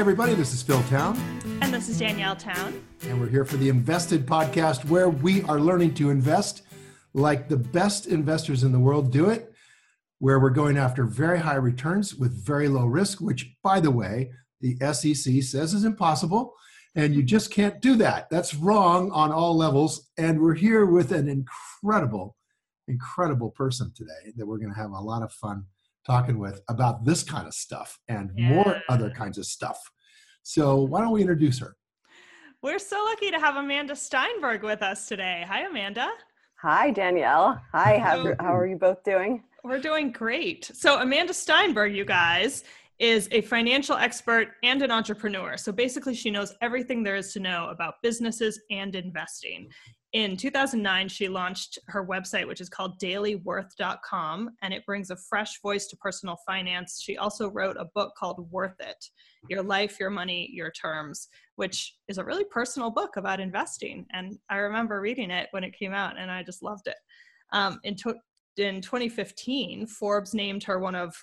everybody, this is Phil Town. And this is Danielle Town. And we're here for the Invested podcast where we are learning to invest like the best investors in the world do it, where we're going after very high returns with very low risk, which, by the way, the SEC says is impossible. And you just can't do that. That's wrong on all levels. And we're here with an incredible, incredible person today that we're going to have a lot of fun talking with about this kind of stuff and yeah. more other kinds of stuff. So, why don't we introduce her? We're so lucky to have Amanda Steinberg with us today. Hi, Amanda. Hi, Danielle. Hi, how, how are you both doing? We're doing great. So, Amanda Steinberg, you guys, is a financial expert and an entrepreneur. So, basically, she knows everything there is to know about businesses and investing in 2009 she launched her website which is called dailyworth.com and it brings a fresh voice to personal finance. She also wrote a book called worth it your life your money your terms which is a really personal book about investing. And i remember reading it when it came out and i just loved it. Um, in, to- in 2015 forbes named her one of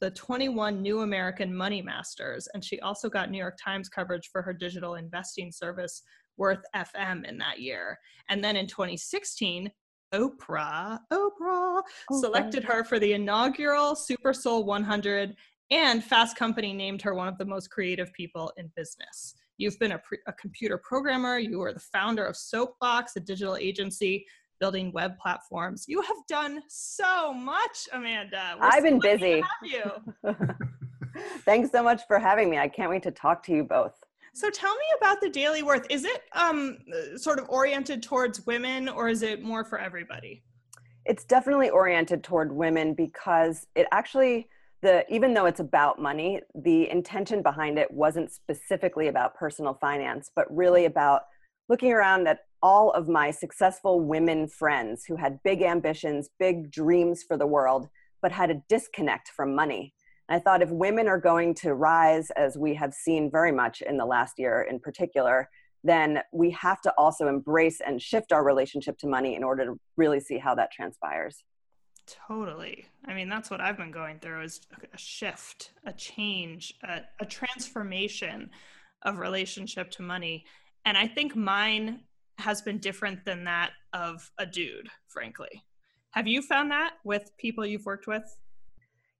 the 21 new American money masters, and she also got New York Times coverage for her digital investing service, Worth FM in that year. And then in 2016, Oprah, Oprah, selected her for the inaugural Super Soul 100, and Fast Company named her one of the most creative people in business. You've been a, pre- a computer programmer. You were the founder of Soapbox, a digital agency building web platforms. You have done so much, Amanda. We're I've been busy. you. Thanks so much for having me. I can't wait to talk to you both. So tell me about the Daily Worth. Is it um, sort of oriented towards women or is it more for everybody? It's definitely oriented toward women because it actually the even though it's about money, the intention behind it wasn't specifically about personal finance, but really about looking around at all of my successful women friends who had big ambitions, big dreams for the world, but had a disconnect from money. I thought if women are going to rise, as we have seen very much in the last year in particular, then we have to also embrace and shift our relationship to money in order to really see how that transpires. Totally. I mean, that's what I've been going through is a shift, a change, a, a transformation of relationship to money. And I think mine has been different than that of a dude, frankly. Have you found that with people you've worked with?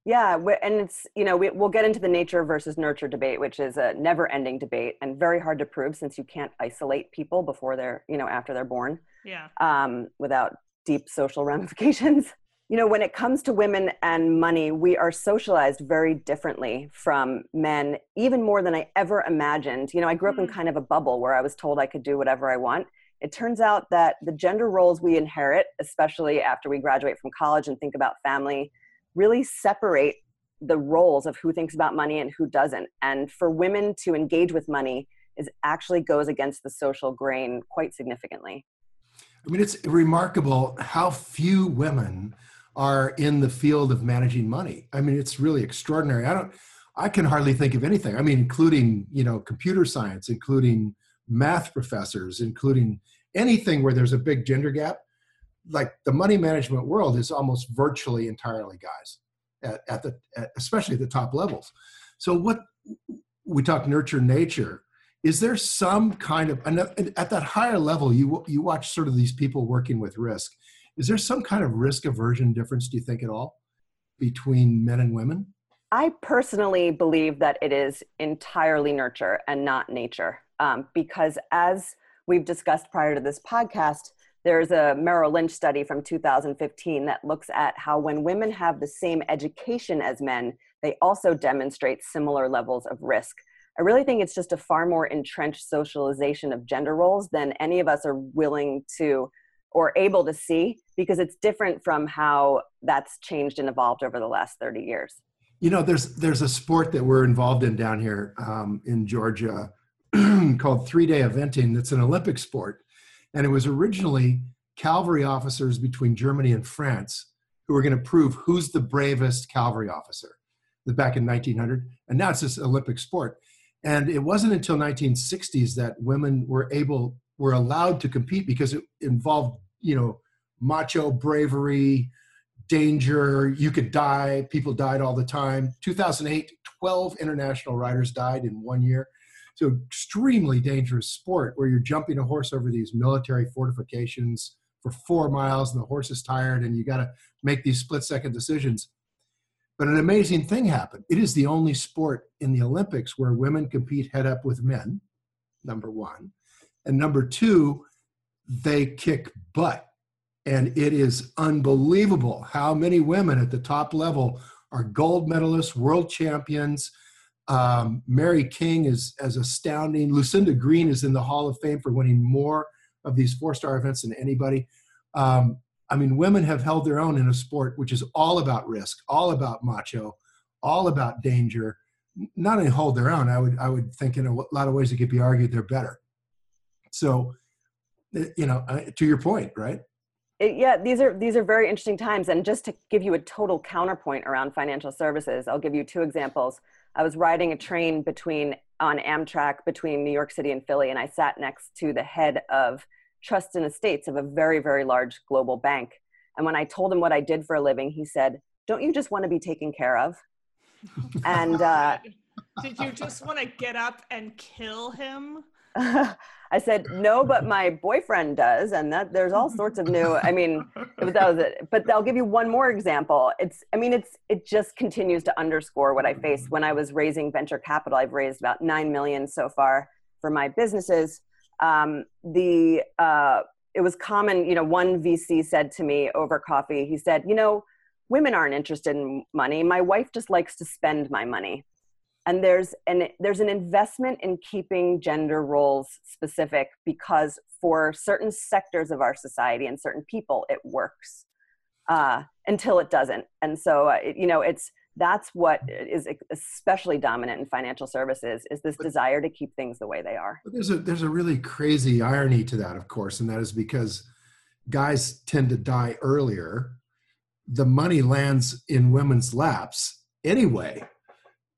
Yeah, and it's you know we, will get into the nature versus nurture debate, which is a never-ending debate and very hard to prove since you can't isolate people before they're you know after they're born. Yeah. Um, without deep social ramifications. You know, when it comes to women and money, we are socialized very differently from men, even more than I ever imagined. You know, I grew up mm-hmm. in kind of a bubble where I was told I could do whatever I want. It turns out that the gender roles we inherit, especially after we graduate from college and think about family, really separate the roles of who thinks about money and who doesn't. And for women to engage with money is actually goes against the social grain quite significantly. I mean, it's remarkable how few women are in the field of managing money. I mean, it's really extraordinary. I don't, I can hardly think of anything. I mean, including you know computer science, including math professors, including anything where there's a big gender gap like the money management world is almost virtually entirely guys at, at the at, especially at the top levels. So what we talk nurture nature. Is there some kind of at that higher level you you watch sort of these people working with risk. Is there some kind of risk aversion difference do you think at all between men and women? I personally believe that it is entirely nurture and not nature. Um, because as we've discussed prior to this podcast there's a Merrill Lynch study from 2015 that looks at how when women have the same education as men, they also demonstrate similar levels of risk. I really think it's just a far more entrenched socialization of gender roles than any of us are willing to or able to see because it's different from how that's changed and evolved over the last 30 years. You know, there's there's a sport that we're involved in down here um, in Georgia called three day eventing. That's an Olympic sport and it was originally cavalry officers between Germany and France who were going to prove who's the bravest cavalry officer back in 1900. And now it's this Olympic sport. And it wasn't until 1960s that women were able, were allowed to compete because it involved, you know, macho bravery, danger. You could die. People died all the time. 2008, 12 international riders died in one year. So extremely dangerous sport where you're jumping a horse over these military fortifications for four miles and the horse is tired and you got to make these split second decisions. But an amazing thing happened. It is the only sport in the Olympics where women compete head up with men, number one. And number two, they kick butt. And it is unbelievable how many women at the top level are gold medalists, world champions. Um, Mary King is as astounding. Lucinda Green is in the Hall of Fame for winning more of these four star events than anybody. Um, I mean, women have held their own in a sport which is all about risk, all about macho, all about danger. Not only hold their own, I would I would think in a lot of ways it could be argued they're better. So, eh, you know, to your point, right? It, yeah, these are these are very interesting times. And just to give you a total counterpoint around financial services, I'll give you two examples. I was riding a train between on Amtrak between New York City and Philly, and I sat next to the head of trust and estates of a very, very large global bank. And when I told him what I did for a living, he said, Don't you just want to be taken care of? and uh, did you just want to get up and kill him? I said no, but my boyfriend does, and that there's all sorts of new. I mean, that was it. But I'll give you one more example. It's, I mean, it's it just continues to underscore what I faced when I was raising venture capital. I've raised about nine million so far for my businesses. Um, the uh, it was common. You know, one VC said to me over coffee. He said, "You know, women aren't interested in money. My wife just likes to spend my money." And there's an there's an investment in keeping gender roles specific because for certain sectors of our society and certain people it works uh, until it doesn't. And so uh, it, you know it's that's what is especially dominant in financial services is this desire to keep things the way they are. There's a there's a really crazy irony to that of course and that is because guys tend to die earlier. The money lands in women's laps anyway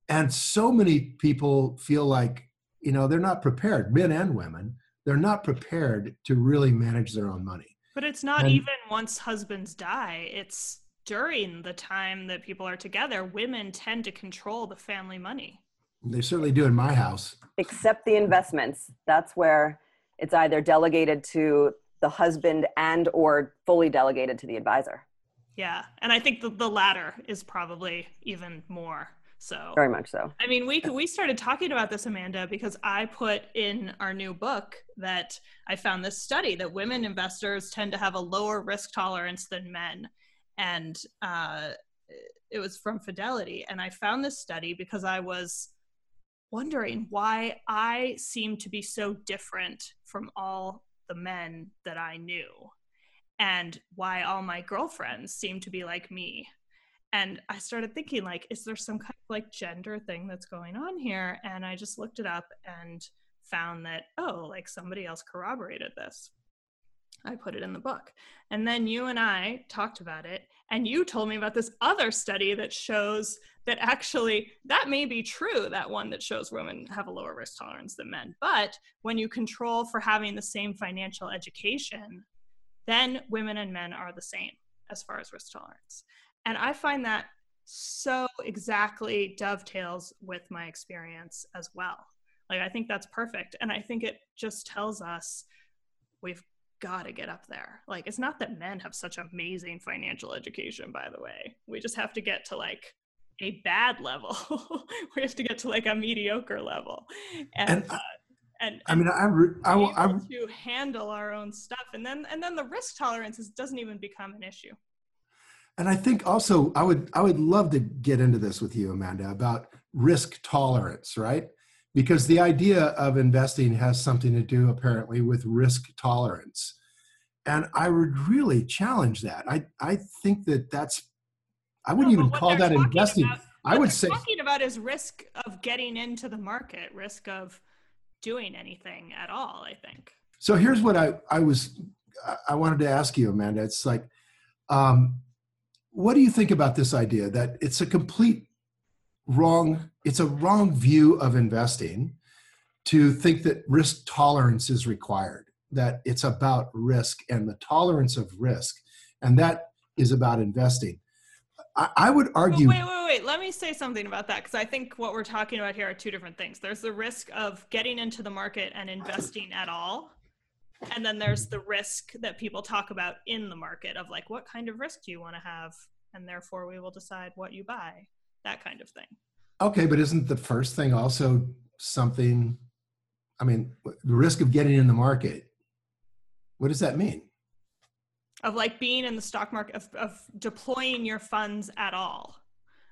and so many people feel like you know they're not prepared men and women they're not prepared to really manage their own money. But it's not and, even once husbands die it's during the time that people are together women tend to control the family money. They certainly do in my house. Except the investments. That's where it's either delegated to the husband and or fully delegated to the advisor. Yeah and i think the, the latter is probably even more so very much so. I mean, we we started talking about this, Amanda, because I put in our new book that I found this study that women investors tend to have a lower risk tolerance than men, and uh, it was from Fidelity, and I found this study because I was wondering why I seemed to be so different from all the men that I knew, and why all my girlfriends seemed to be like me and i started thinking like is there some kind of like gender thing that's going on here? And i just looked it up and found that oh like somebody else corroborated this. I put it in the book. And then you and i talked about it and you told me about this other study that shows that actually that may be true that one that shows women have a lower risk tolerance than men. But when you control for having the same financial education then women and men are the same as far as risk tolerance and I find that so exactly dovetails with my experience as well. Like, I think that's perfect. And I think it just tells us we've got to get up there. Like, it's not that men have such amazing financial education, by the way. We just have to get to like a bad level. we have to get to like a mediocre level. And, and uh, and, I mean, I, I, I, I to handle our own stuff, and then and then the risk tolerance is, doesn't even become an issue and I think also I would I would love to get into this with you, Amanda, about risk tolerance, right? Because the idea of investing has something to do apparently with risk tolerance. And I would really challenge that. I, I think that that's, I wouldn't no, even call that investing. About, I would say talking about is risk of getting into the market, risk of doing anything at all, I think. So here's what I, I was, I wanted to ask you, Amanda. It's like, um, what do you think about this idea that it's a complete wrong it's a wrong view of investing to think that risk tolerance is required that it's about risk and the tolerance of risk and that is about investing i, I would argue wait wait wait, let me say something about that because I think what we're talking about here are two different things. There's the risk of getting into the market and investing at all. And then there's the risk that people talk about in the market of like, what kind of risk do you want to have? And therefore, we will decide what you buy, that kind of thing. Okay, but isn't the first thing also something? I mean, the risk of getting in the market, what does that mean? Of like being in the stock market, of, of deploying your funds at all.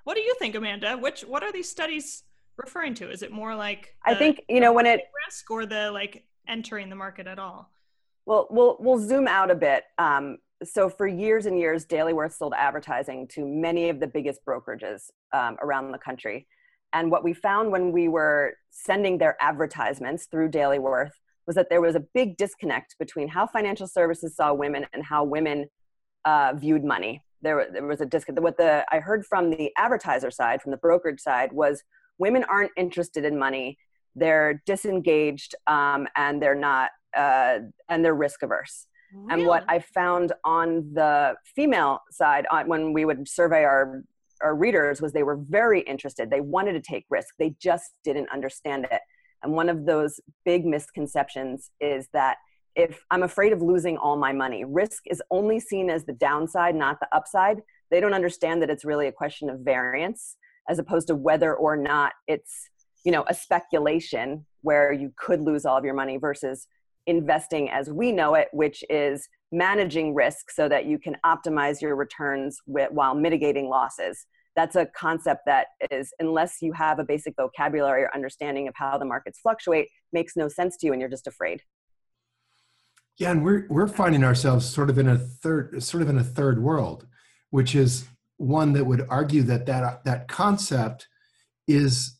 What do you think, Amanda? Which what are these studies referring to? Is it more like I think you know when it risk or the like entering the market at all? Well, we'll we'll zoom out a bit. Um, so for years and years, Daily Worth sold advertising to many of the biggest brokerages um, around the country. And what we found when we were sending their advertisements through Daily Worth was that there was a big disconnect between how financial services saw women and how women uh, viewed money. There, there was a disconnect. What the I heard from the advertiser side, from the brokerage side, was women aren't interested in money. They're disengaged um, and they're not uh, and they're risk averse. Really? And what I found on the female side, uh, when we would survey our our readers, was they were very interested. They wanted to take risk. They just didn't understand it. And one of those big misconceptions is that if I'm afraid of losing all my money, risk is only seen as the downside, not the upside. They don't understand that it's really a question of variance as opposed to whether or not it's you know a speculation where you could lose all of your money versus investing as we know it, which is managing risk so that you can optimize your returns while mitigating losses. That's a concept that is, unless you have a basic vocabulary or understanding of how the markets fluctuate, makes no sense to you and you're just afraid. Yeah, and we're we're finding ourselves sort of in a third sort of in a third world, which is one that would argue that that that concept is,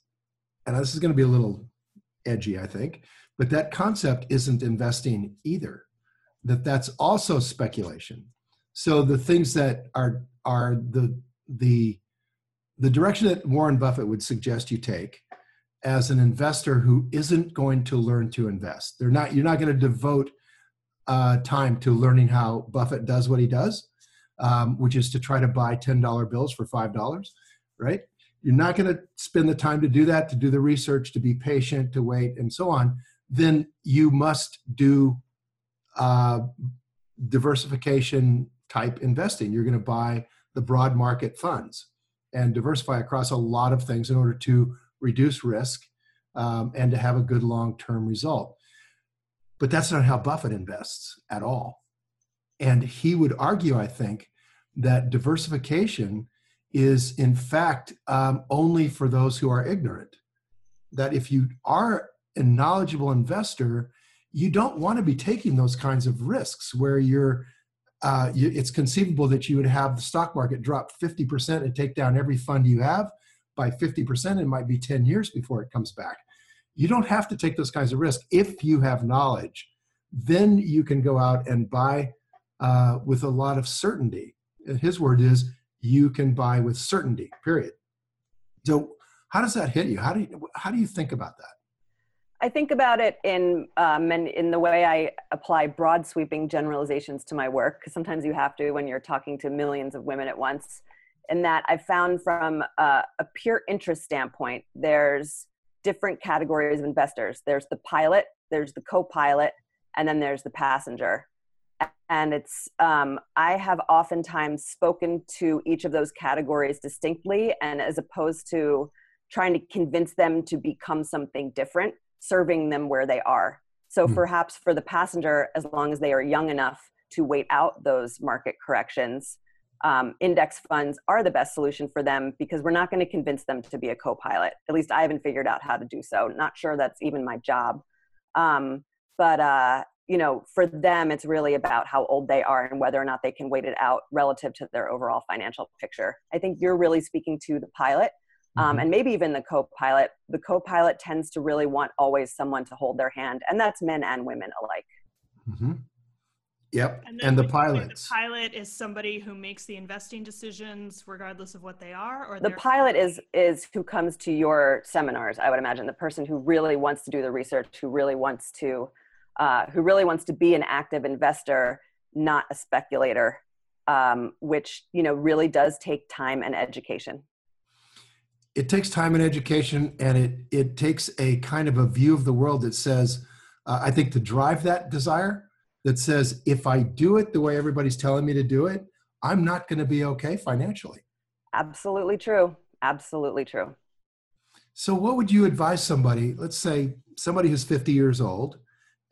and this is going to be a little edgy, I think, but that concept isn't investing either. That that's also speculation. So the things that are are the the the direction that Warren Buffett would suggest you take as an investor who isn't going to learn to invest. They're not you're not going to devote uh, time to learning how Buffett does what he does, um, which is to try to buy ten dollar bills for five dollars, right? You're not going to spend the time to do that, to do the research, to be patient, to wait, and so on then you must do uh, diversification type investing. You're going to buy the broad market funds and diversify across a lot of things in order to reduce risk um, and to have a good long term result. But that's not how Buffett invests at all. And he would argue, I think, that diversification is in fact um, only for those who are ignorant. That if you are a knowledgeable investor, you don't want to be taking those kinds of risks where you're uh, you, it's conceivable that you would have the stock market drop 50% and take down every fund you have by 50% it might be 10 years before it comes back. You don't have to take those kinds of risks. If you have knowledge then you can go out and buy uh, with a lot of certainty. His word is you can buy with certainty period. So how does that hit you? How do you how do you think about that I think about it in um, and in the way I apply broad sweeping generalizations to my work because sometimes you have to when you're talking to millions of women at once. And that I found from a, a pure interest standpoint, there's different categories of investors. There's the pilot, there's the co-pilot, and then there's the passenger. And it's um, I have oftentimes spoken to each of those categories distinctly, and as opposed to trying to convince them to become something different serving them where they are. So mm. perhaps for the passenger, as long as they are young enough to wait out those market corrections, um, index funds are the best solution for them because we're not going to convince them to be a co-pilot. At least I haven't figured out how to do so. Not sure that's even my job. Um, but uh, you know, for them, it's really about how old they are and whether or not they can wait it out relative to their overall financial picture. I think you're really speaking to the pilot um, mm-hmm. and maybe even the co-pilot. The co-pilot tends to really want always someone to hold their hand and that's men and women alike. Mm-hmm. yep and, and the pilots the pilot is somebody who makes the investing decisions regardless of what they are or the pilot is is who comes to your seminars i would imagine. The person who really wants to do the research who really wants to uh, who really wants to be an active investor not a speculator um, which you know really does take time and education it takes time and education, and it it takes a kind of a view of the world that says, uh, I think, to drive that desire that says, if I do it the way everybody's telling me to do it, I'm not going to be okay financially. Absolutely true. Absolutely true. So, what would you advise somebody? Let's say somebody who's 50 years old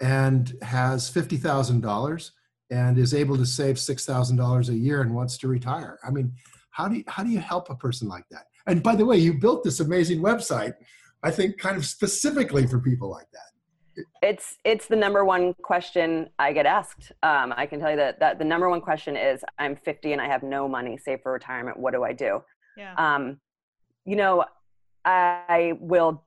and has $50,000 and is able to save $6,000 a year and wants to retire. I mean, how do you, how do you help a person like that? And by the way, you built this amazing website, I think, kind of specifically for people like that. It's it's the number one question I get asked. Um, I can tell you that that the number one question is, I'm 50 and I have no money saved for retirement. What do I do? Yeah. Um, you know, I will,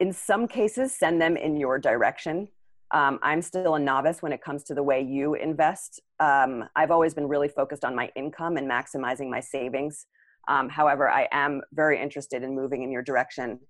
in some cases, send them in your direction. Um, I'm still a novice when it comes to the way you invest. Um, I've always been really focused on my income and maximizing my savings. Um, however, I am very interested in moving in your direction.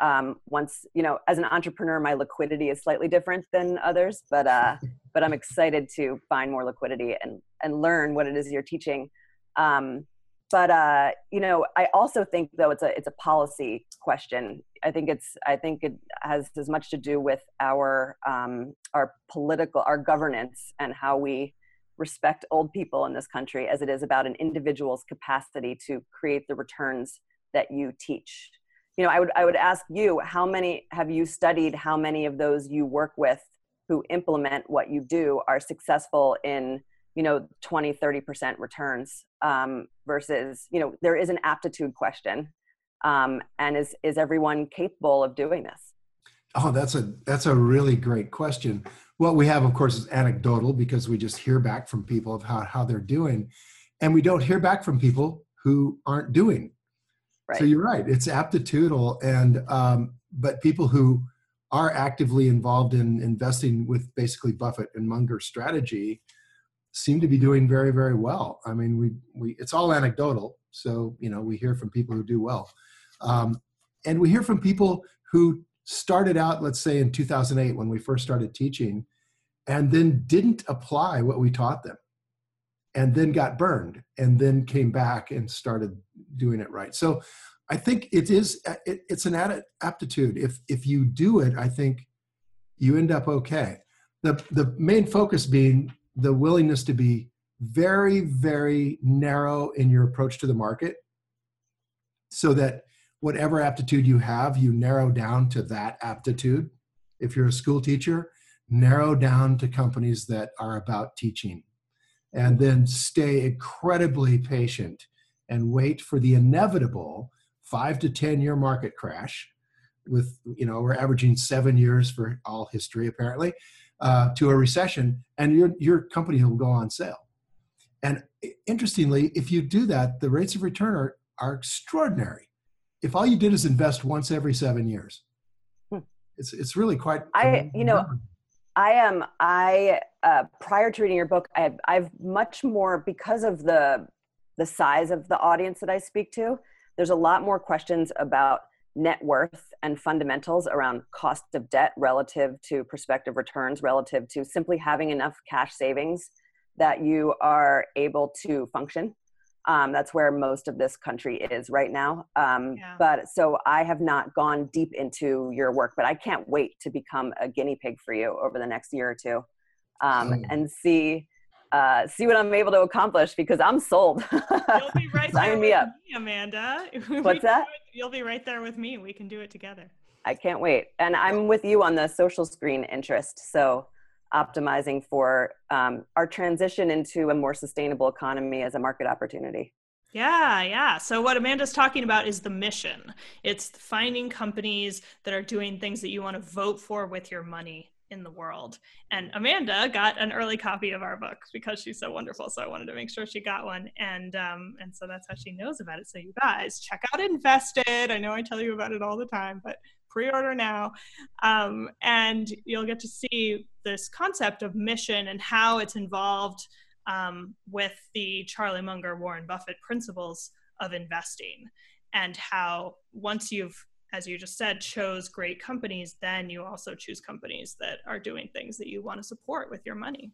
Um, once, you know, as an entrepreneur, my liquidity is slightly different than others, but uh, but I'm excited to find more liquidity and and learn what it is you're teaching. Um, but uh, you know, I also think though it's a it's a policy question. I think it's I think it has as much to do with our um, our political our governance and how we respect old people in this country as it is about an individual's capacity to create the returns that you teach. You know, I would I would ask you how many have you studied how many of those you work with who implement what you do are successful in you know 20 30% returns? Um, versus you know there is an aptitude question um, and is is everyone capable of doing this? Oh that's a that's a really great question what we have of course is anecdotal because we just hear back from people of how, how they're doing and we don't hear back from people who aren't doing. Right. so you're right it's aptitudinal and um, but people who are actively involved in investing with basically buffett and munger strategy seem to be doing very very well. I mean we we it's all anecdotal so you know we hear from people who do well. Um, and we hear from people who started out let's say in 2008 when we first started teaching and then didn't apply what we taught them and then got burned and then came back and started doing it right. So i think it is uh, it, it's an aptitude. If if you do it i think you end up okay. The the main focus being the willingness to be very, very narrow in your approach to the market so that whatever aptitude you have, you narrow down to that aptitude. If you're a school teacher, narrow down to companies that are about teaching. And then stay incredibly patient and wait for the inevitable five to 10 year market crash with, you know, we're averaging seven years for all history apparently uh, to a recession, and your your company will go on sale. And interestingly, if you do that, the rates of return are are extraordinary. If all you did is invest once every seven years, hmm. it's it's really quite. I you know, I am I uh, prior to reading your book, I have, I've much more because of the the size of the audience that I speak to. There's a lot more questions about net worth and fundamentals around cost of debt relative to prospective returns, relative to simply having enough cash savings that you are able to function. Um, that's where most of this country is right now. Um, yeah. But so I have not gone deep into your work, but I can't wait to become a guinea pig for you over the next year or two um, oh. and see uh, see what I'm able to accomplish because I'm sold. You'll be right there me up. Me, Amanda. What's that? You'll be right there with me. We can do it together. I can't wait. And I'm with you on the social screen interest. So optimizing for um, our transition into a more sustainable economy as a market opportunity. Yeah, yeah. So what Amanda's talking about is the mission. It's finding companies that are doing things that you want to vote for with your money in the world. And Amanda got an early copy of our book because she's so wonderful. So I wanted to make sure she got one, and um, and so that's how she knows about it. So you guys check out Invested. I know I tell you about it all the time, but pre-order now, um, and you'll get to see this concept of mission and how it's involved um, with the Charlie Munger Warren Buffett principles of investing, and how once you've as you just said, chose great companies, then you also choose companies that are doing things that you want to support with your money.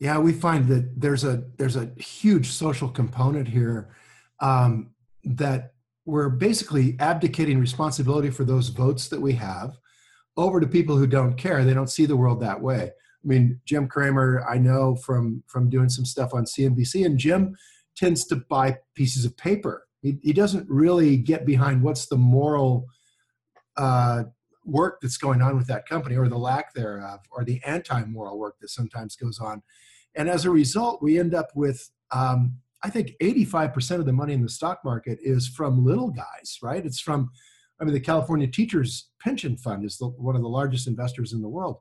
Yeah, we find that there's a there's a huge social component here um, that we're basically abdicating responsibility for those votes that we have over to people who don't care. They don't see the world that way. I mean, Jim Cramer, I know from from doing some stuff on CNBC, and Jim tends to buy pieces of paper. He, he doesn't really get behind what's the moral uh, work that's going on with that company, or the lack thereof, or the anti-moral work that sometimes goes on. And as a result, we end up with um, I think 85% of the money in the stock market is from little guys, right? It's from, I mean, the California Teachers Pension Fund is the, one of the largest investors in the world.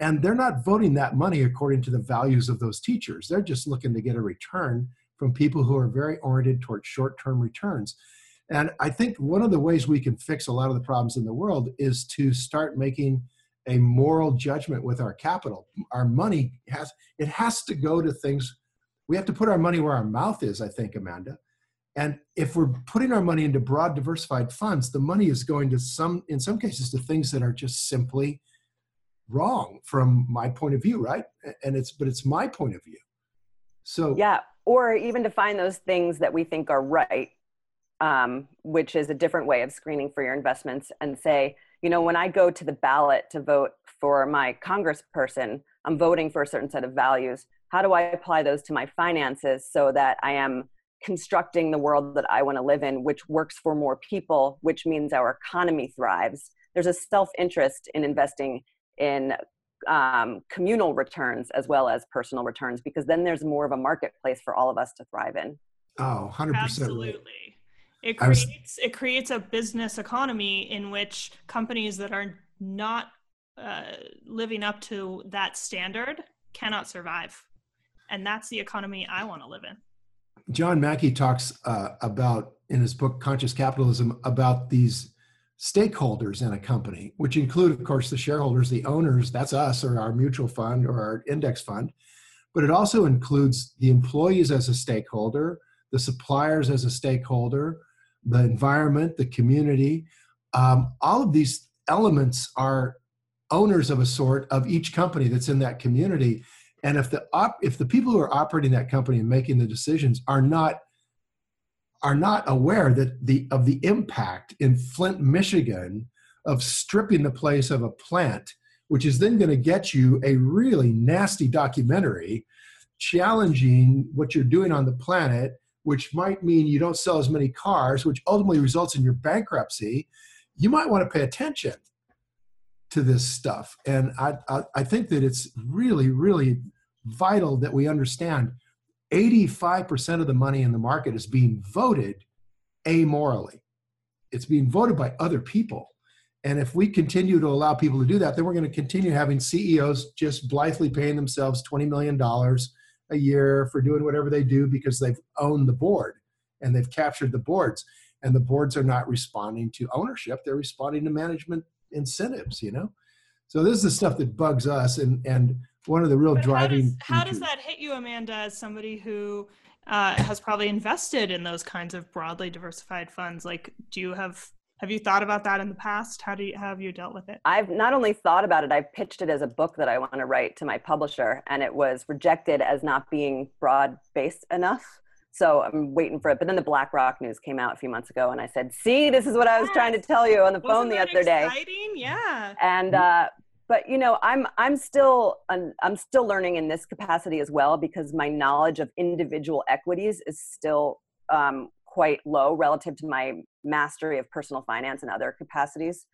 And they're not voting that money according to the values of those teachers. They're just looking to get a return from people who are very oriented towards short term returns. And I think one of the ways we can fix a lot of the problems in the world is to start making a moral judgment with our capital. Our money has, it has to go to things we have to put our money where our mouth is, I think, Amanda. And if we're putting our money into broad diversified funds, the money is going to some, in some cases, to things that are just simply wrong from my point of view, right? And it's, but it's my point of view. So, yeah, or even to find those things that we think are right, um, which is a different way of screening for your investments and say, you know, when I go to the ballot to vote for my congressperson, I'm voting for a certain set of values how do I apply those to my finances so that I am constructing the world that I want to live in, which works for more people, which means our economy thrives. There's a self interest in investing in um, communal returns as well as personal returns because then there's more of a marketplace for all of us to thrive in. Oh, 100%. Absolutely. It creates, was... it creates a business economy in which companies that are not uh, living up to that standard cannot survive and that's the economy I want to live in. John Mackey talks uh, about in his book Conscious Capitalism about these stakeholders in a company, which include, of course, the shareholders, the owners, that's us or our mutual fund or our index fund, but it also includes the employees as a stakeholder, the suppliers as a stakeholder, the environment, the community. Um, all of these elements are owners of a sort of each company that's in that community and if the op, if the people who are operating that company and making the decisions are not are not aware that the of the impact in Flint, Michigan, of stripping the place of a plant, which is then going to get you a really nasty documentary challenging what you're doing on the planet, which might mean you don't sell as many cars, which ultimately results in your bankruptcy. You might want to pay attention to this stuff, and I I, I think that it's really really vital that we understand 85% of the money in the market is being voted amorally. It's being voted by other people. And if we continue to allow people to do that, then we're going to continue having CEOs just blithely paying themselves $20 million a year for doing whatever they do because they've owned the board and they've captured the boards. And the boards are not responding to ownership, they're responding to management incentives, you know? So this is the stuff that bugs us. And, and one of the real but driving. How does, how does, that hit you, Amanda, as somebody who uh, has probably invested in those kinds of broadly diversified funds? Like, do you have have you thought about that in the past? How do you how have you dealt with it? I've not only thought about it, I've pitched it as a book that I want to write to my publisher, and it was rejected as not being broad based enough. So I'm waiting for it. But then the BlackRock news came out a few months ago, and I said, "See, this is what I was trying to tell you on the phone the other exciting? day." Yeah. And uh, but you know i'm i'm still i'm still learning in this capacity as well because my knowledge of individual equities is still um, quite low relative to my mastery of personal finance and other capacities.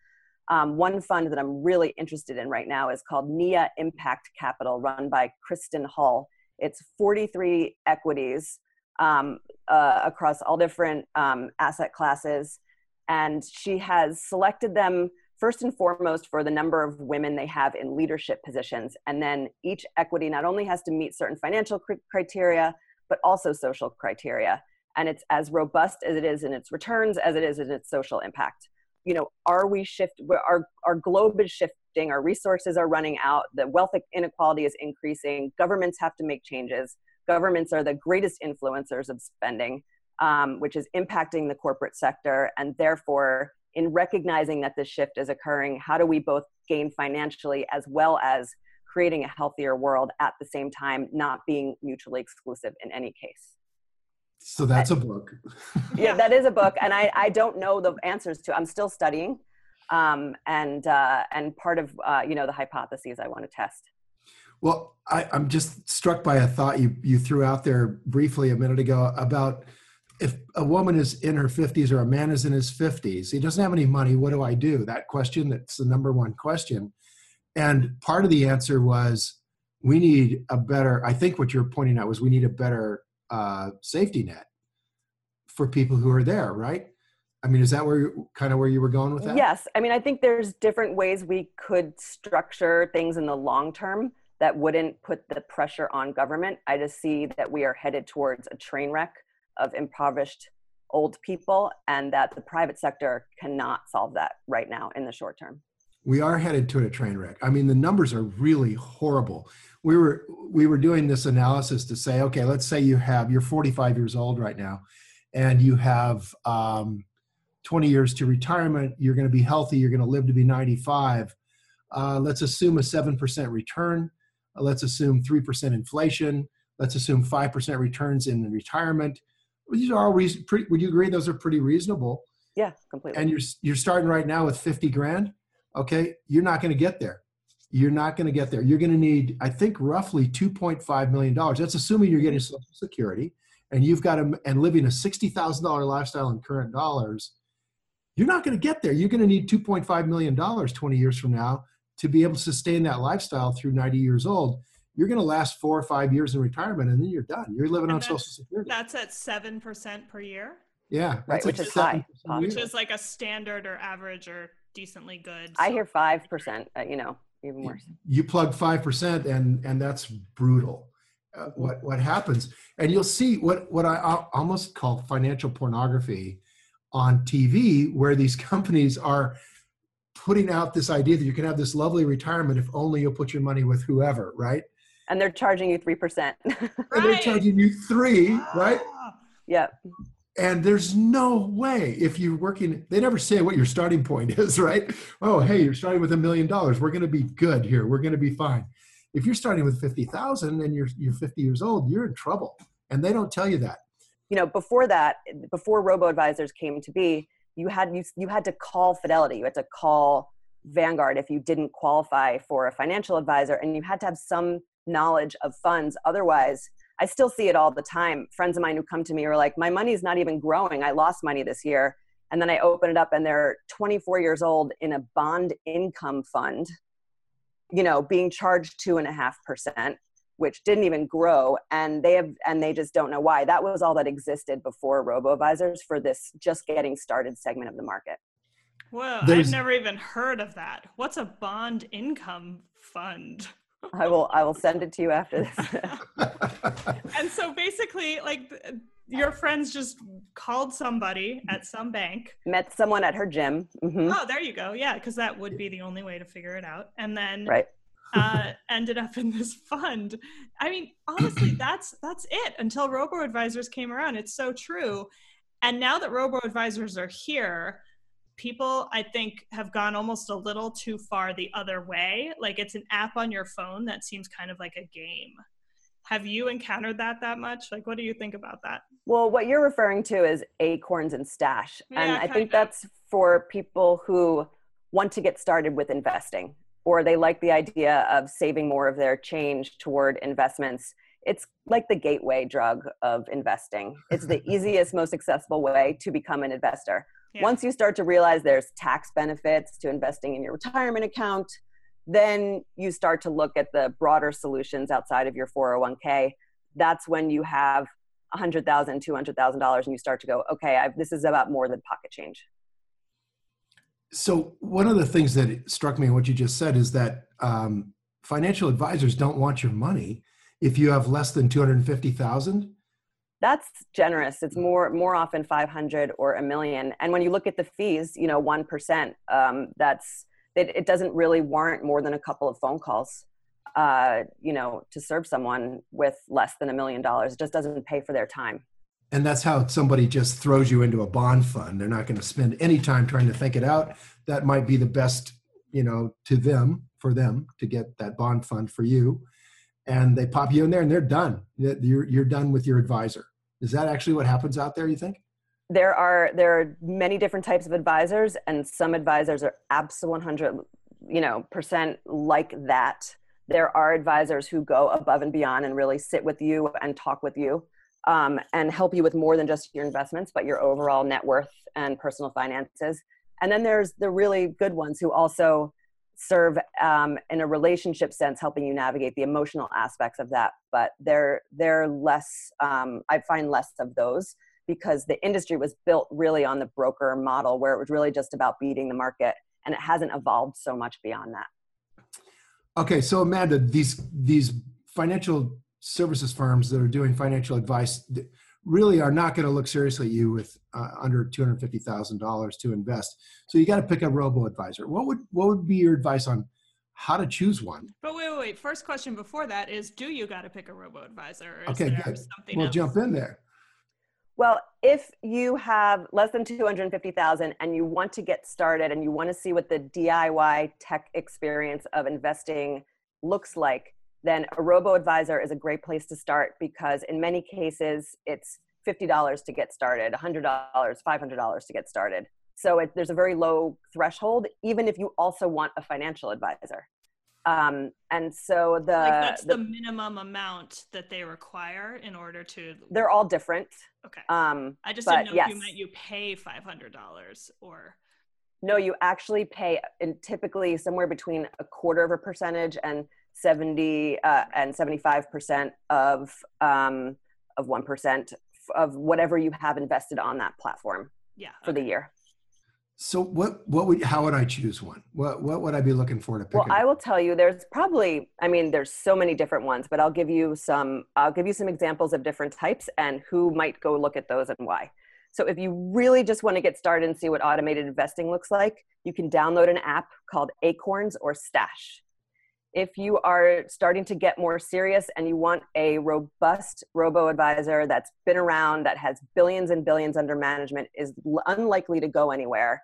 Um, one fund that i'm really interested in right now is called nia impact capital run by kristin hull it's 43 equities um, uh, across all different um, asset classes and she has selected them first and foremost for the number of women they have in leadership positions. And then each equity not only has to meet certain financial cr- criteria, but also social criteria. And it's as robust as it is in its returns as it is in its social impact. You know, are we shift? Our, our globe is shifting, our resources are running out, the wealth inequality is increasing, governments have to make changes. Governments are the greatest influencers of spending, um, which is impacting the corporate sector. And therefore, in recognizing that this shift is occurring how do we both gain financially as well as creating a healthier world at the same time not being mutually exclusive in any case So that's a book. yeah, that is a book, and I I don't know the answers to. I'm still studying, um, and uh, and part of uh, you know the hypotheses I want to test. Well, I, I'm just struck by a thought you you threw out there briefly a minute ago about if a woman is in her 50s or a man is in his 50s, he doesn't have any money. What do I do? That question. That's the number one question. And part of the answer was we need a better. I think what you're pointing out was we need a better uh, safety net for people who are there, right? I mean, is that where kind of where you were going with that? Yes. I mean, I think there's different ways we could structure things in the long term that wouldn't put the pressure on government. I just see that we are headed towards a train wreck of impoverished old people and that the private sector cannot solve that right now in the short term. We are headed to a train wreck. I mean the numbers are really horrible. We were we were doing this analysis to say okay let's say you have you're 45 years old right now and you have um, 20 years to retirement you're going to be healthy you're going to live to be 95 uh, let's assume a 7% return. Uh, let's assume 3% inflation. Let's assume 5% returns in retirement these are all reason, pretty, would you agree those are pretty reasonable? Yeah, completely. And you're you're starting right now with 50 grand. Okay, you're not going to get there. You're not going to get there. You're going to need, I think, roughly 2.5 million dollars. That's assuming you're getting Social Security and you've got a, and living a sixty thousand dollar lifestyle in current dollars. You're not going to get there. You're going to need 2.5 million dollars 20 years from now to be able to sustain that lifestyle through 90 years old you're going to last four or five years in retirement and then you're done. You're living and on Social Security. That's at 7% per year? Yeah. Right, which is high. Which is like a standard or average or decently good. So. I hear 5%, uh, you know, even worse. You plug 5% and, and that's brutal. Uh, what, what happens? And you'll see what, what I almost call financial pornography on TV, where these companies are putting out this idea that you can have this lovely retirement if only you'll put your money with whoever, right? And they're charging you 3%. right. And they're charging you three, right? Ah. Yep. And there's no way if you're working, they never say what your starting point is, right? Oh, hey, you're starting with a million dollars. We're going to be good here. We're going to be fine. If you're starting with 50,000 and you're, you're 50 years old, you're in trouble. And they don't tell you that. You know, before that, before robo advisors came to be, you had, you, you had to call Fidelity. You had to call Vanguard if you didn't qualify for a financial advisor and you had to have some knowledge of funds. Otherwise, I still see it all the time. Friends of mine who come to me are like, my money's not even growing. I lost money this year. And then I open it up and they're 24 years old in a bond income fund, you know, being charged two and a half percent, which didn't even grow. And they have, and they just don't know why. That was all that existed before robo advisors for this just getting started segment of the market. Well, I've never even heard of that. What's a bond income fund? I will I will send it to you after this. and so basically like your friends just called somebody at some bank. Met someone at her gym. Mm-hmm. oh there you go. Yeah because that would be the only way to figure it out. And then right. uh, ended up in this fund. I mean honestly that's that's it until robo advisors came around. It's so true. And now that robo advisors are here people i think have gone almost a little too far the other way. Like it's an app on your phone that seems kind of like a game. Have you encountered that that much? Like what do you think about that? Well what you're referring to is acorns and stash. Yeah, and i think of. that's for people who want to get started with investing or they like the idea of saving more of their change toward investments. It's like the gateway drug of investing. It's the easiest most accessible way to become an investor yeah. Once you start to realize there's tax benefits to investing in your retirement account, then you start to look at the broader solutions outside of your 401k. That's when you have $100,000, $200,000 and you start to go, okay, I've, this is about more than pocket change. So one of the things that struck me in what you just said is that um, financial advisors don't want your money if you have less than 250,000 that's generous. It's more more often 500 or a million. And when you look at the fees you know 1% um, that's it, it doesn't really warrant more than a couple of phone calls uh, you know to serve someone with less than a million dollars. It just doesn't pay for their time. And that's how somebody just throws you into a bond fund. They're not going to spend any time trying to think it out. That might be the best you know to them for them to get that bond fund for you. And they pop you in there and they're done. You're, you're done with your advisor Is that actually what happens out there, you think? There are there are many different types of advisors and some advisors are absolutely 100 you know percent like that. There are advisors who go above and beyond and really sit with you and talk with you um, and help you with more than just your investments, but your overall net worth and personal finances. And then there's the really good ones who also serve um, in a relationship sense, helping you navigate the emotional aspects of that. But they're they're less. Um, I find less of those because the industry was built really on the broker model, where it was really just about beating the market, and it hasn't evolved so much beyond that. Okay, so Amanda, these these financial services firms that are doing financial advice really are not going to look seriously at you with uh, under $250,000 to invest. So you got to pick a robo advisor. What would what would be your advice on how to choose one? But wait, wait, wait. First question before that is do you got to pick a robo advisor? okay, good. We'll else? jump in there. Well, if you have less than 250,000 and you want to get started and you want to see what the DIY tech experience of investing looks like, then a robo advisor is a great place to start because in many cases it's $50 to get started, $100, $500 to get started. So it, there's a very low threshold, even if you also want a financial advisor. Um, and so the like that's the, the, minimum amount that they require in order to. They're all different. Okay. Um, I just didn't know yes. if you meant you pay five hundred dollars or. No, you actually pay in typically somewhere between a quarter of a percentage and 70 uh, and 75% of um, of 1% of whatever you have invested on that platform yeah for the year. So what what would how would i choose one? What what would i be looking for to pick well i will tell you there's probably i mean there's so many different ones but i'll give you some i'll give you some examples of different types and who might go look at those and why. So if you really just want to get started and see what automated investing looks like you can download an app called acorns or stash if you are starting to get more serious and you want a robust robo advisor that's been around that has billions and billions under management is unlikely to go anywhere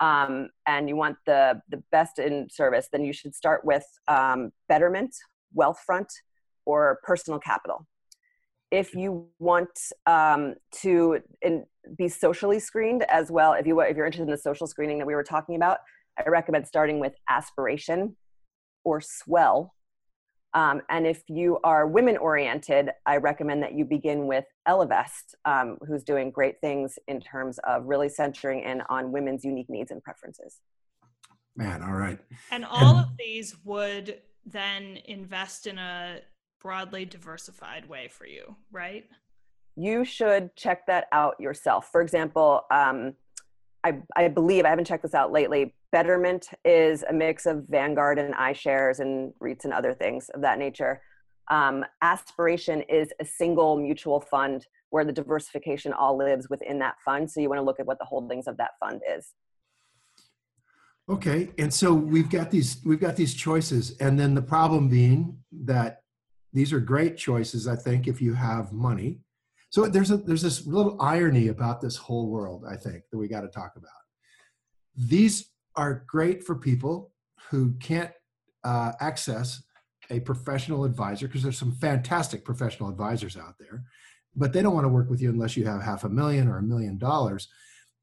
um, and you want the the best in service then you should start with um, betterment wealthfront or personal capital. If you want um, to in, be socially screened as well if you if you're interested in the social screening that we were talking about i recommend starting with aspiration or swell. Um, and if you are women oriented, I recommend that you begin with Ellevest, um, who's doing great things in terms of really centering in on women's unique needs and preferences. Man, all right. And all and- of these would then invest in a broadly diversified way for you, right? You should check that out yourself. For example, um, I, I believe, I haven't checked this out lately, Betterment is a mix of Vanguard and iShares and REITs and other things of that nature. Um, Aspiration is a single mutual fund where the diversification all lives within that fund. So you want to look at what the holdings of that fund is. Okay, and so we've got these we've got these choices, and then the problem being that these are great choices. I think if you have money, so there's a there's this little irony about this whole world. I think that we got to talk about. These are great for people who can't uh, access a professional advisor because there's some fantastic professional advisors out there, but they don't want to work with you unless you have half a million or a million dollars.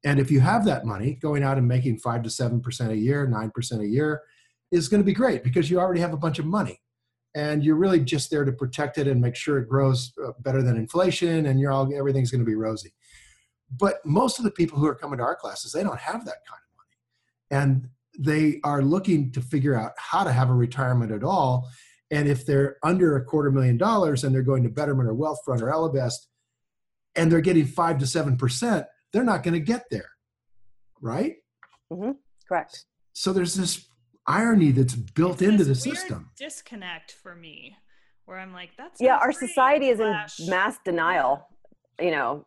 And if you have that money, going out and making five to seven percent a year, nine percent a year, is going to be great because you already have a bunch of money, and you're really just there to protect it and make sure it grows uh, better than inflation, and you're all everything's going to be rosy. But most of the people who are coming to our classes, they don't have that kind of and they are looking to figure out how to have a retirement at all. And if they're under a quarter million dollars and they're going to Betterment or Wealthfront or Ellevest and they're getting five to seven percent, they're not going to get there, right? Mm-hmm. Correct. So there's this irony that's built it's into the system. Disconnect for me, where I'm like, that's yeah. Our society is in mass denial. You know,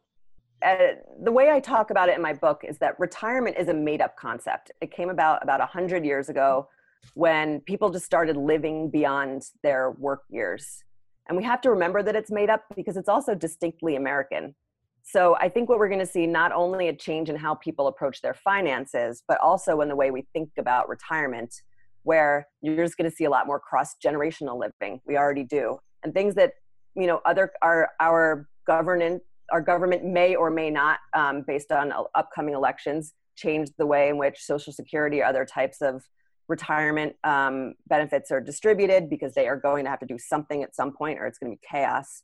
uh, the way I talk about it in my book is that retirement is a made up concept. It came about about 100 years ago when people just started living beyond their work years. And we have to remember that it's made up because it's also distinctly American. So I think what we're going to see not only a change in how people approach their finances, but also in the way we think about retirement, where you're just going to see a lot more cross generational living. We already do. And things that, you know, other our our governance our government may or may not, um, based on upcoming elections, change the way in which Social Security or other types of retirement um, benefits are distributed because they are going to have to do something at some point or it's going to be chaos.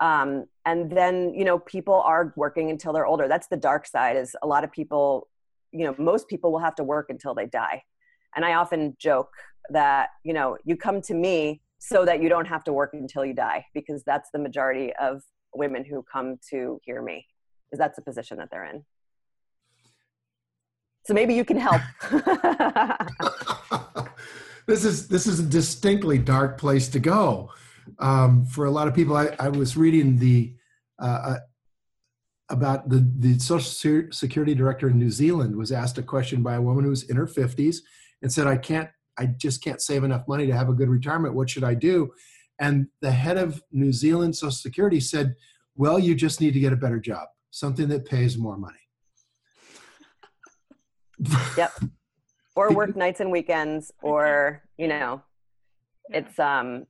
Um, and then, you know, people are working until they're older. That's the dark side is a lot of people, you know, most people will have to work until they die. And I often joke that, you know, you come to me so that you don't have to work until you die because that's the majority of women who come to hear me because that's the position that they're in. So maybe you can help. this is this is a distinctly dark place to go um, for a lot of people. I, I was reading the uh, uh about the the Social Security director in New Zealand was asked a question by a woman who's in her fifties and said, "I can't, I just can't save enough money to have a good retirement. What should I do?" And the head of New Zealand Social Security said, "Well, you just need to get a better job, something that pays more money." yep. Or work nights and weekends or you know it's um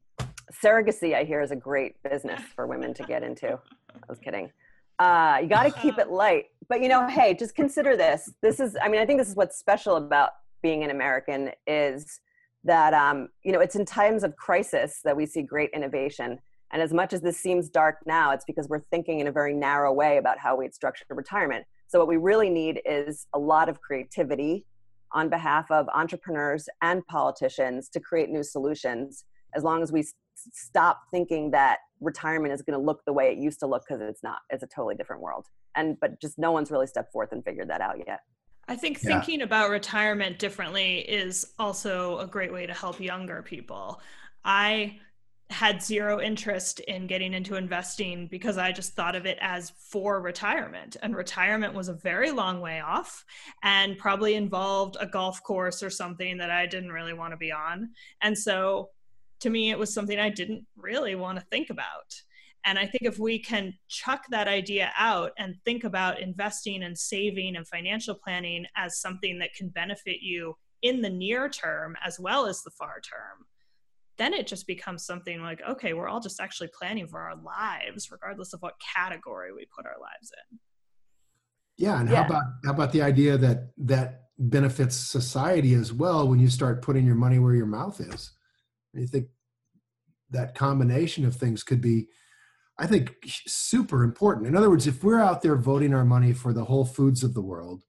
surrogacy i hear is a great business for women to get into. I was kidding. Uh you got to keep it light. But you know hey just consider this. This is i mean i think this is what's special about being an american is that um you know it's in times of crisis that we see great innovation. And as much as this seems dark now it's because we're thinking in a very narrow way about how we'd structure retirement. So, what we really need is a lot of creativity on behalf of entrepreneurs and politicians to create new solutions as long as we stop thinking that retirement is going to look the way it used to look because it's not. It's a totally different world. And but just no one's really stepped forth and figured that out yet i think thinking about retirement differently is also a great way to help younger people i had zero interest in getting into investing because I just thought of it as for retirement. And retirement was a very long way off and probably involved a golf course or something that I didn't really want to be on. And so to me, it was something I didn't really want to think about. And I think if we can chuck that idea out and think about investing and saving and financial planning as something that can benefit you in the near term as well as the far term, then it just becomes something like okay we're all just actually planning for our lives regardless of what category we put our lives in yeah and yeah. how about how about the idea that that benefits society as well when you start putting your money where your mouth is you think that combination of things could be i think super important in other words if we're out there voting our money for the whole foods of the world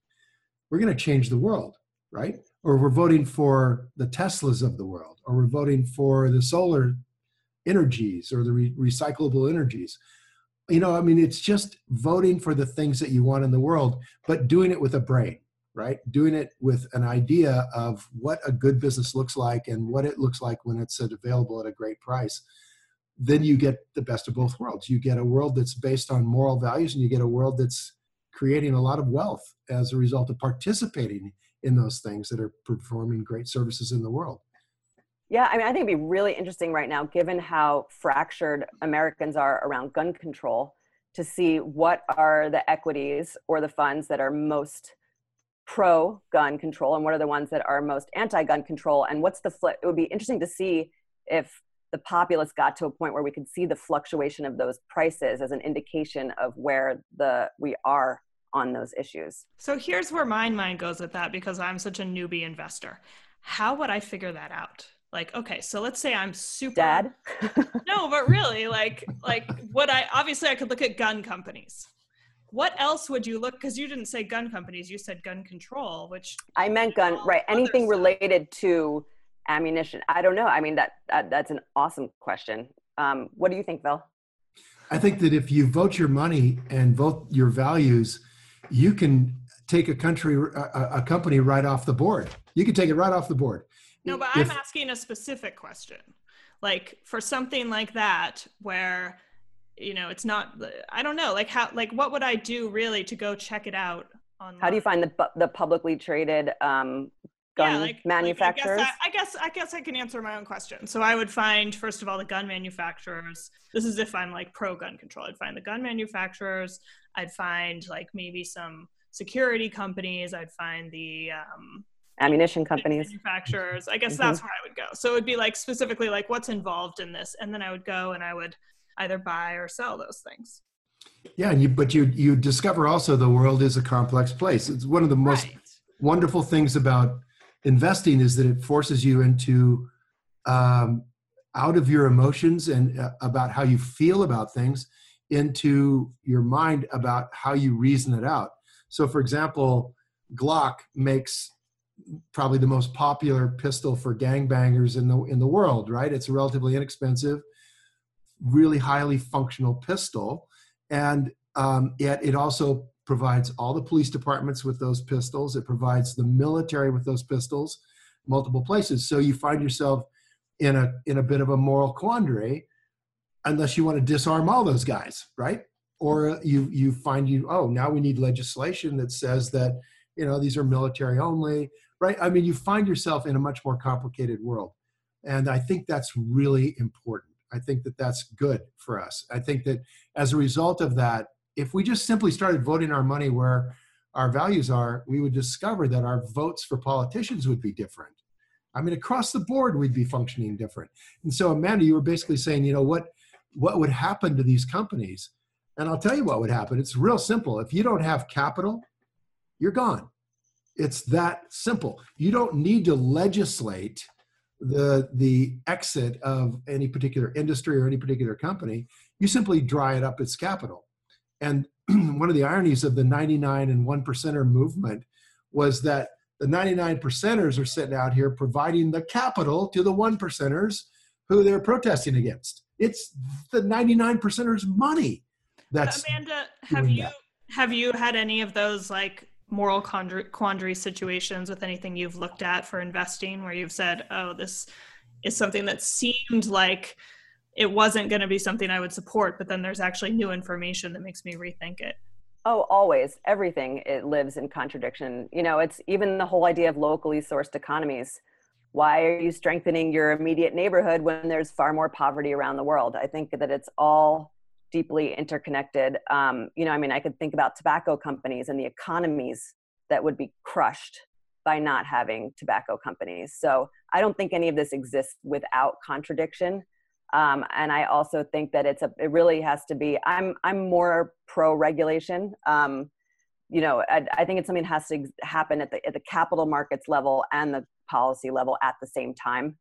we're going to change the world right or we're voting for the teslas of the world or we're voting for the solar energies or the re- recyclable energies. You know, I mean, it's just voting for the things that you want in the world, but doing it with a brain, right? Doing it with an idea of what a good business looks like and what it looks like when it's available at a great price. Then you get the best of both worlds. You get a world that's based on moral values, and you get a world that's creating a lot of wealth as a result of participating in those things that are performing great services in the world. Yeah, I mean, I think it'd be really interesting right now, given how fractured Americans are around gun control, to see what are the equities or the funds that are most pro gun control and what are the ones that are most anti gun control. And what's the flip? It would be interesting to see if the populace got to a point where we could see the fluctuation of those prices as an indication of where the we are on those issues. So here's where my mind goes with that because I'm such a newbie investor. How would I figure that out? like okay so let's say i'm super dad no but really like like what i obviously i could look at gun companies what else would you look because you didn't say gun companies you said gun control which i meant gun right anything related to ammunition i don't know i mean that, that that's an awesome question um, what do you think phil i think that if you vote your money and vote your values you can take a country a, a company right off the board you can take it right off the board no, but if, I'm asking a specific question. Like for something like that, where you know it's not. I don't know. Like how? Like what would I do really to go check it out? Online? How do you find the the publicly traded um, gun yeah, like, manufacturers? Like I, guess I, I, guess I can answer my own question. So I would find first of all the gun manufacturers. This is if I'm like pro gun control. I'd find the gun manufacturers. I'd find like maybe some security companies. I'd find the um, ammunition companies manufacturers i guess mm-hmm. that's where i would go so it would be like specifically like what's involved in this and then i would go and i would either buy or sell those things Yeah, and you but you you discover also the world is a complex place. It's one of the most Right. wonderful things about investing is that it forces you into um, out of your emotions and uh, about how you feel about things into your mind about how you reason it out. So, for example, Glock makes probably the most popular pistol for gangbangers in the in the world. Right? It's a relatively inexpensive, really highly functional pistol, and um, yet it also provides all the police departments with those pistols. It provides the military with those pistols, multiple places. So you find yourself in a in a bit of a moral quandary, unless you want to disarm all those guys, right? Or you you find you oh now we need legislation that says that you know these are military only, right? I mean you find yourself in a much more complicated world, and I think that's really important. I think that that's good for us. I think that as a result of that, if we just simply started voting our money where our values are, we would discover that our votes for politicians would be different. I mean, across the board, we'd be functioning different. And so, Amanda, you were basically saying, you know, what what would happen to these companies? And I'll tell you what would happen. It's real simple. If you don't have capital, you're gone. It's that simple. You don't need to legislate the the exit of any particular industry or any particular company. You simply dry it up its capital. And one of the ironies of the 99 and 1 percenter movement was that the 99 percenters are sitting out here providing the capital to the 1 percenters who they're protesting against. It's the 99 percenters' money. That's Amanda, have you that. have you had any of those like moral quandary, quandary situations with anything you've looked at for investing where you've said, "Oh, this is something that seemed like it wasn't going to be something I would support, but then there's actually new information that makes me rethink it." Oh, always. Everything it lives in contradiction. You know, it's even the whole idea of locally sourced economies. Why are you strengthening your immediate neighborhood when there's far more poverty around the world? I think that it's all deeply interconnected. Um, you know, I mean, I could think about tobacco companies and the economies that would be crushed by not having tobacco companies. So I don't think any of this exists without contradiction. Um, and I also think that it's a it really has to be. I'm I'm more pro regulation. Um, you know, I, I think it's something that has to ex- happen at the at the capital markets level and the policy level at the same time.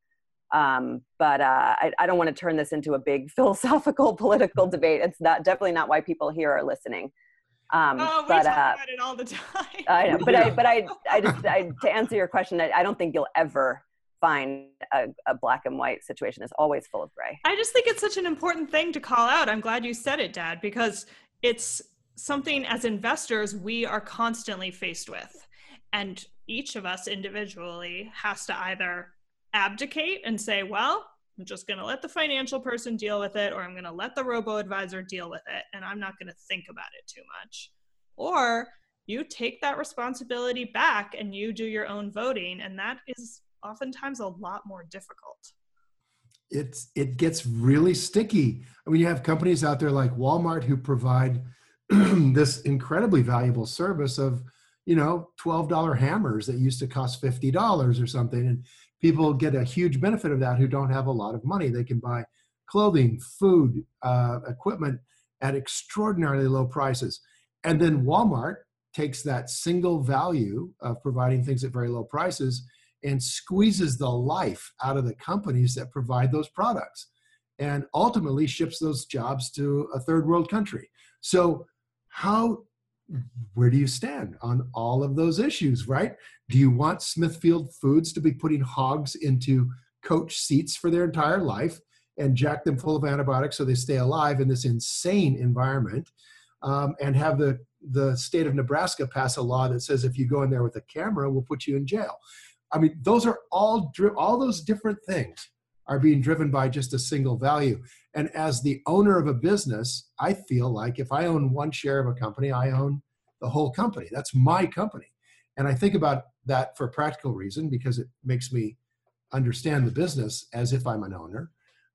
Um, but uh, I, I don't want to turn this into a big philosophical political debate. It's not definitely not why people here are listening. Um, Oh, we but talk uh, about it all the time. I know, but I, but I, I just, I, to answer your question, I, I don't think you'll ever find a, a black and white situation. is always full of gray. I just think it's such an important thing to call out. I'm glad you said it, Dad, because it's something as investors we are constantly faced with. And each of us individually has to either abdicate and say, well, I'm just going to let the financial person deal with it, or I'm going to let the robo advisor deal with it, and I'm not going to think about it too much. Or you take that responsibility back and you do your own voting, and that is oftentimes a lot more difficult. it's it gets really sticky. I mean, you have companies out there like Walmart who provide this incredibly valuable service of, you know, twelve dollar hammers that used to cost fifty dollars or something, and people get a huge benefit of that who don't have a lot of money. They can buy clothing, food, uh, equipment at extraordinarily low prices, and then Walmart takes that single value of providing things at very low prices and squeezes the life out of the companies that provide those products and ultimately ships those jobs to a third world country. So, how, where do you stand on all of those issues, right? Do you want Smithfield Foods to be putting hogs into coach seats for their entire life and jack them full of antibiotics so they stay alive in this insane environment? Um, and have the the state of Nebraska pass a law that says if you go in there with a camera, we'll put you in jail. I mean, those are all dri- all those different things are being driven by just a single value. And as the owner of a business, I feel like if I own one share of a company, I own the whole company. That's my company. And I think about that for practical reason because it makes me understand the business as if I'm an owner.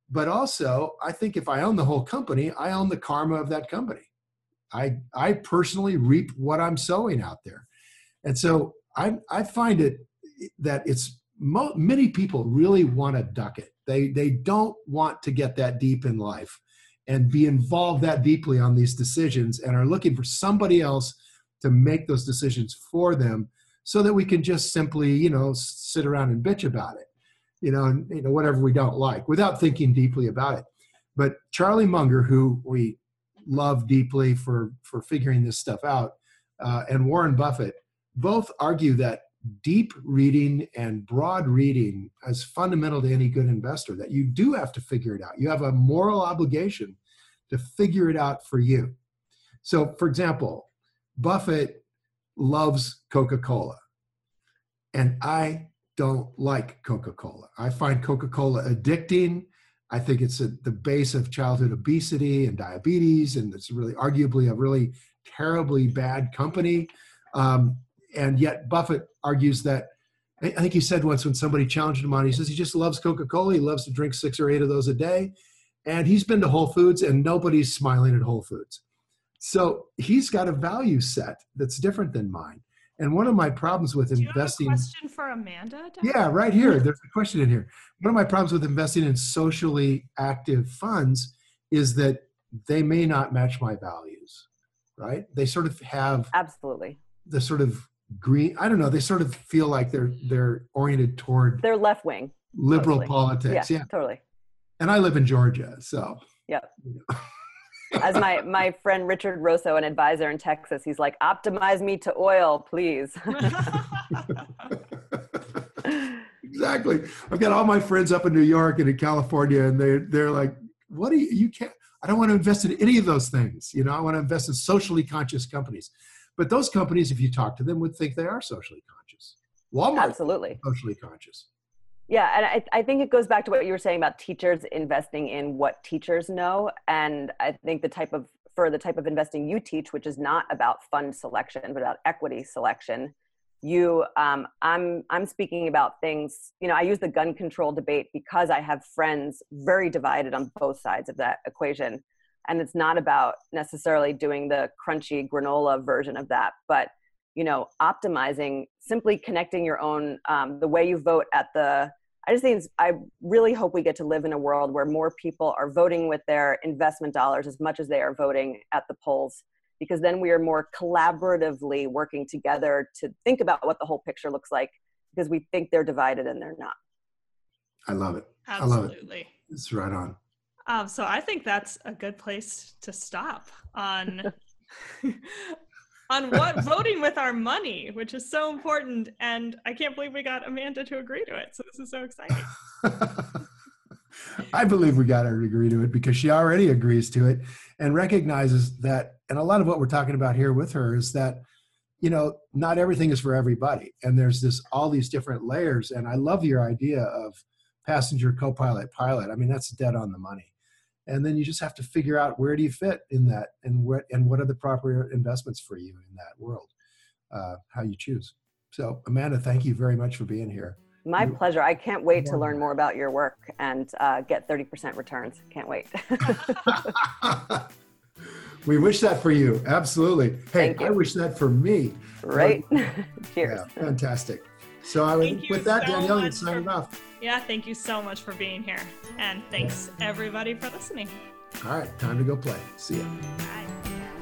But also, I think if I own the whole company, I own the karma of that company. I I personally reap what I'm sowing out there. And so I I find it that it's mo- many people really want to duck it. They they don't want to get that deep in life, and be involved that deeply on these decisions and are looking for somebody else to make those decisions for them so that we can just simply you know sit around and bitch about it you know and you know whatever we don't like without thinking deeply about it but charlie munger who we love deeply for for figuring this stuff out uh, and warren buffett both argue that deep reading and broad reading as fundamental to any good investor that you do have to figure it out. You have a moral obligation to figure it out for you. So for example buffett loves coca-cola and i don't like coca-cola. I find coca-cola addicting. I think it's at the base of childhood obesity and diabetes and it's really arguably a really terribly bad company. Um, and yet Buffett argues that I think he said once when somebody challenged him on, he says he just loves Coca-Cola. He loves to drink six or eight of those a day. And he's been to Whole Foods and nobody's smiling at Whole Foods. So he's got a value set that's different than mine. And one of my problems with Do investing. Have a question for Amanda? Yeah, right here. There's a question in here. One of my problems with investing in socially active funds is that they may not match my values, right? They sort of have Absolutely. the sort of green i don't know they sort of feel like they're they're oriented toward They're left wing. liberal mostly. politics Yeah, yeah. totally. and i live in georgia so Yep. As my my friend Richard Rosso, an advisor in Texas, he's like, optimize me to oil, please. exactly i've got all my friends up in new york and in california and they they're like what do you you can't i don't want to invest in any of those things you know i want to invest in socially conscious companies but those companies if you talk to them would think they are socially conscious walmart Absolutely. socially conscious Yeah, and I, I think it goes back to what you were saying about teachers investing in what teachers know. And I think the type of for the type of investing you teach, which is not about fund selection, but about equity selection, you um, I'm I'm speaking about things. You know, I use the gun control debate because I have friends very divided on both sides of that equation. And it's not about necessarily doing the crunchy granola version of that, but you know optimizing simply connecting your own um, the way you vote at the i just think it's, i really hope we get to live in a world where more people are voting with their investment dollars as much as they are voting at the polls because then we are more collaboratively working together to think about what the whole picture looks like because we think they're divided and they're not i love it I love it. Absolutely. it's right on Um, so I think that's a good place to stop on on what voting with our money, which is so important. And I can't believe we got Amanda to agree to it. So this is so exciting. I believe we got her to agree to it because she already agrees to it and recognizes that. And a lot of what we're talking about here with her is that, you know, not everything is for everybody. And there's this, all these different layers. And I love your idea of passenger, co pilot, pilot. I mean, that's dead on the money. And then you just have to figure out where do you fit in that and what, and what are the proper investments for you in that world, uh, how you choose. So, Amanda, thank you very much for being here. my You- pleasure i can't wait to learn more about your work and uh, get 30% returns can't wait we wish that for you. Absolutely. Hey, you. I wish that for me. right cheers Yeah, fantastic. So I would, with that, so Danielle, you much sign it for- off. Yeah, thank you so much for being here. And thanks everybody for listening. All right, time to go play. See ya. Bye.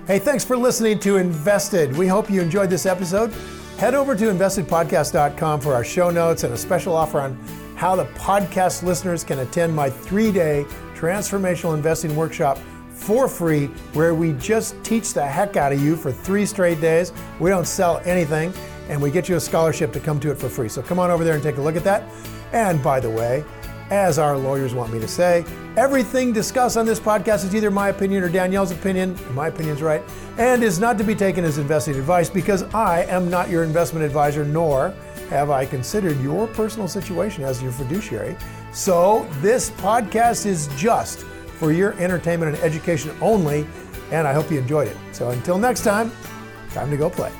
Hey, thanks for listening to Invested. We hope you enjoyed this episode. Head over to investedpodcast.com for our show notes and a special offer on how the podcast listeners can attend my three day transformational investing workshop for free, where we just teach the heck out of you for three straight days. We don't sell anything, and we get you a scholarship to come to it for free. So come on over there and take a look at that. And by the way, as our lawyers want me to say, everything discussed on this podcast is either my opinion or Danielle's opinion. My opinion's right, and is not to be taken as investing advice because I am not your investment advisor, nor have I considered your personal situation as your fiduciary. So this podcast is just for your entertainment and education only, and I hope you enjoyed it. So until next time, time to go play.